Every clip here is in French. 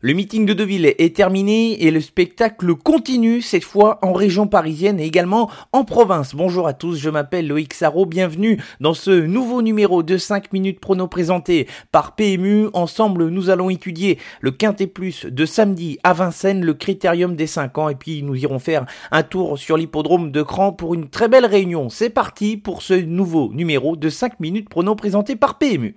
Le meeting de Deauville est terminé et le spectacle continue, cette fois en région parisienne et également en province. Bonjour à tous, je m'appelle Loïc Sarro, bienvenue dans ce nouveau numéro de 5 minutes prono présenté par PMU. Ensemble, nous allons étudier le Quintet Plus de samedi à Vincennes, le critérium des 5 ans et puis nous irons faire un tour sur l'hippodrome de Cran pour une très belle réunion. C'est parti pour ce nouveau numéro de 5 minutes prono présenté par PMU.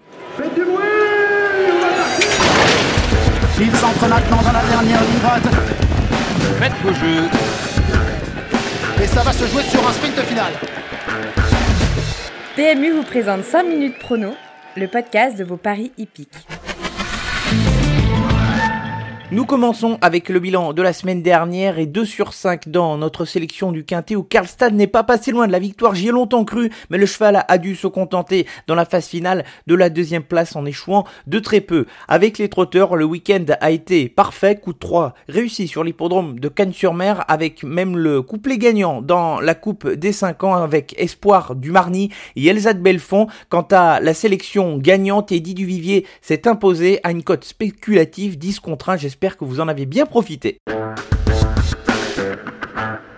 Il s'entre maintenant dans la dernière ligne droite. Faites vos jeux. Et ça va se jouer sur un sprint final. PMU vous présente 5 minutes prono, le podcast de vos paris hippiques. Nous commençons avec le bilan de la semaine dernière et 2 sur 5 dans notre sélection du Quintet où Karlstad n'est pas passé loin de la victoire, j'y ai longtemps cru, mais le cheval a dû se contenter dans la phase finale de la deuxième place en échouant de très peu. Avec les trotteurs, le week-end a été parfait, coup de 3 réussi sur l'hippodrome de Cannes-sur-Mer avec même le couplet gagnant dans la coupe des 5 ans avec Espoir du Marny et Elsa de Belfond. Quant à la sélection gagnante, Eddie Duvivier s'est imposé à une cote spéculative 10 contre 1, j'espère J'espère que vous en avez bien profité.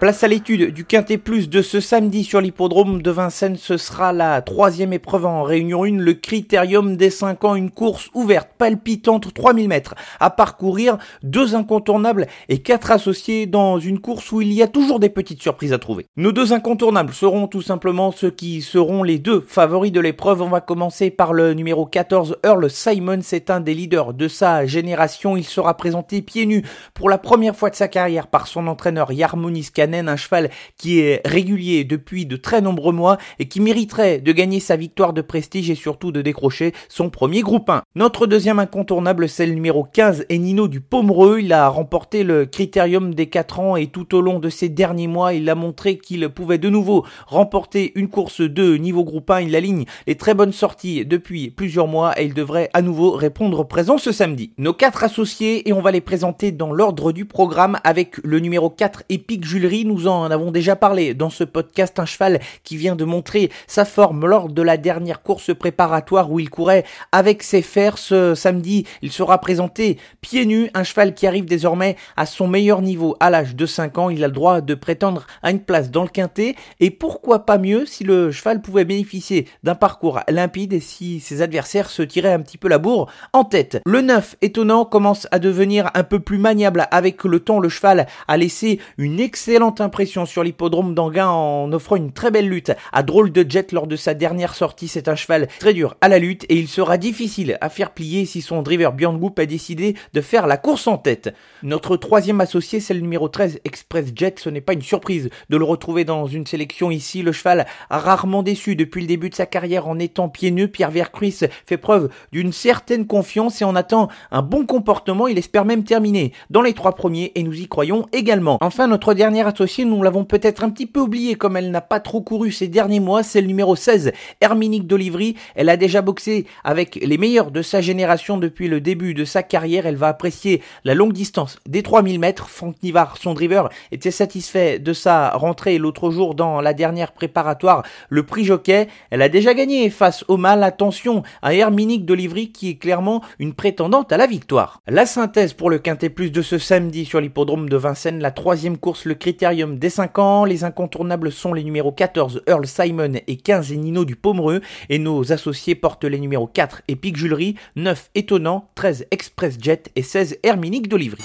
Place à l'étude du Quintet Plus de ce samedi sur l'hippodrome de Vincennes. Ce sera la troisième épreuve en réunion 1, le critérium des 5 ans, une course ouverte, palpitante, 3000 mètres à parcourir, deux incontournables et quatre associés dans une course où il y a toujours des petites surprises à trouver. Nos deux incontournables seront tout simplement ceux qui seront les deux favoris de l'épreuve. On va commencer par le numéro 14, Earl Simon. C'est un des leaders de sa génération. Il sera présenté pieds nus pour la première fois de sa carrière par son entraîneur Yarmonis Canet un cheval qui est régulier depuis de très nombreux mois et qui mériterait de gagner sa victoire de prestige et surtout de décrocher son premier groupe 1. Notre deuxième incontournable, c'est le numéro 15, et Nino du Pomereux. Il a remporté le critérium des 4 ans et tout au long de ces derniers mois, il a montré qu'il pouvait de nouveau remporter une course de niveau groupe 1. Il aligne les très bonnes sorties depuis plusieurs mois et il devrait à nouveau répondre présent ce samedi. Nos quatre associés et on va les présenter dans l'ordre du programme avec le numéro 4 Epic Nous en avons déjà parlé dans ce podcast, un cheval qui vient de montrer sa forme lors de la dernière course préparatoire où il courait avec ses fers ce samedi. Il sera présenté pieds nus, un cheval qui arrive désormais à son meilleur niveau à l'âge de 5 ans. Il a le droit de prétendre à une place dans le quintet et pourquoi pas mieux si le cheval pouvait bénéficier d'un parcours limpide et si ses adversaires se tiraient un petit peu la bourre en tête. Le 9 étonnant commence à devenir un peu plus maniable avec le temps. Le cheval a laissé une excellente impression sur l'hippodrome d'Anguin en offrant une très belle lutte à drôle de jet lors de sa dernière sortie. C'est un cheval très dur à la lutte et il sera difficile à faire plier si son driver Goop a décidé de faire la course en tête. Notre troisième associé, c'est le numéro 13 Express Jet. Ce n'est pas une surprise de le retrouver dans une sélection ici. Le cheval a rarement déçu depuis le début de sa carrière en étant pieds nus. Pierre Vercruis fait preuve d'une certaine confiance et en attend un bon comportement. Il espère même terminer dans les trois premiers et nous y croyons également. Enfin, notre dernière associé nous l'avons peut-être un petit peu oublié comme elle n'a pas trop couru ces derniers mois, c'est le numéro 16, Herminique d'Olivry. Elle a déjà boxé avec les meilleurs de sa génération depuis le début de sa carrière. Elle va apprécier la longue distance des 3000 mètres. Franck Nivard, son driver, était satisfait de sa rentrée l'autre jour dans la dernière préparatoire, le prix jockey. Elle a déjà gagné face au mal. Attention à Herminique d'Olivry qui est clairement une prétendante à la victoire. La synthèse pour le quintet plus de ce samedi sur l'hippodrome de Vincennes, la troisième course, le critère des 5 ans. Les incontournables sont les numéros 14 Earl Simon et 15 Nino du Pomereux. Et nos associés portent les numéros 4 Epic Julery, 9 Étonnant, 13 Express Jet et 16 Herminique d'Olivry.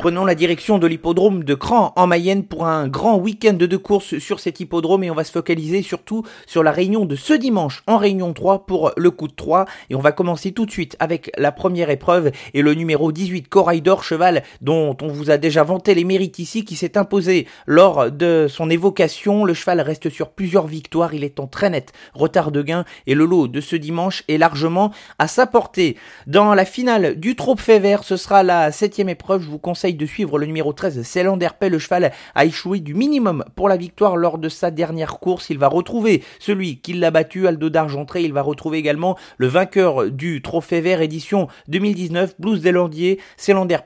Prenons la direction de l'hippodrome de Cran en Mayenne pour un grand week-end de courses sur cet hippodrome. Et on va se focaliser surtout sur la réunion de ce dimanche en réunion 3 pour le coup de 3 et on va commencer tout de suite avec la première épreuve et le numéro 18 Corail d'Or cheval dont on vous a déjà vanté les mérites ici qui s'est imposé lors de son évocation. Le cheval reste sur plusieurs victoires, il est en très net retard de gain. Et le lot de ce dimanche est largement à sa portée. Dans la finale du Trophée Vert, ce sera la septième épreuve, je vous conseille de suivre le numéro 13, Paix. Le cheval a échoué du minimum pour la victoire lors de sa dernière course. Il va retrouver celui qui l'a battu, Aldo d'Argentré. Il va retrouver également le vainqueur du Trophée Vert édition 2019, Blues Delandier.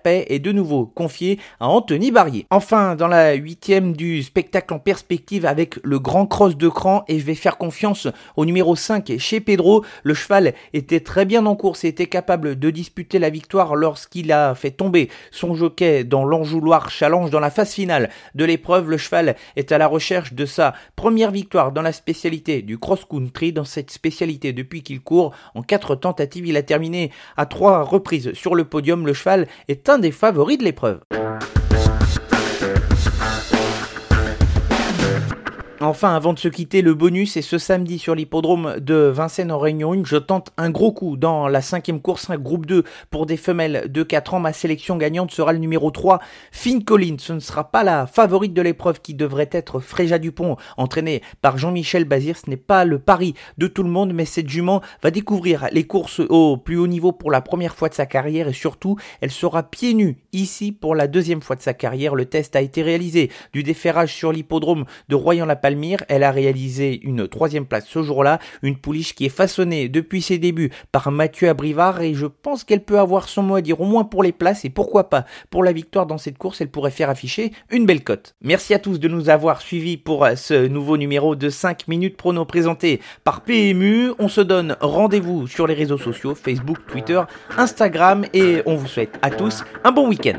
Paix est de nouveau confié à Anthony Barrier. Enfin, dans la huitième du spectacle en perspective avec le grand cross de cran et je vais faire confiance au numéro 5 chez Pedro. Le cheval était très bien en course et était capable de disputer la victoire lorsqu'il a fait tomber son jockey dans l'enjouloir challenge dans la phase finale de l'épreuve. Le cheval est à la recherche de sa première victoire dans la spécialité du cross-country. Dans cette spécialité, depuis qu'il court en quatre tentatives, il a terminé à trois reprises sur le podium. Le cheval est un des favoris de l'épreuve. Enfin, avant de se quitter, le bonus est ce samedi sur l'hippodrome de Vincennes en Réunion 1. Je tente un gros coup dans la cinquième course, un groupe 2 pour des femelles de 4 ans. Ma sélection gagnante sera le numéro 3, Finn Collins. Ce ne sera pas la favorite de l'épreuve qui devrait être Fréja Dupont, entraînée par Jean-Michel Bazir. Ce n'est pas le pari de tout le monde, mais cette jument va découvrir les courses au plus haut niveau pour la première fois de sa carrière et surtout, elle sera pieds nus ici pour la deuxième fois de sa carrière. Le test a été réalisé du déferrage sur l'hippodrome de Royan-la-Palme elle a réalisé une troisième place ce jour-là, une pouliche qui est façonnée depuis ses débuts par Mathieu Abrivard et je pense qu'elle peut avoir son mot à dire au moins pour les places et pourquoi pas pour la victoire dans cette course, elle pourrait faire afficher une belle cote. Merci à tous de nous avoir suivis pour ce nouveau numéro de 5 minutes prono présenté par PMU. On se donne rendez-vous sur les réseaux sociaux, Facebook, Twitter, Instagram et on vous souhaite à tous un bon week-end.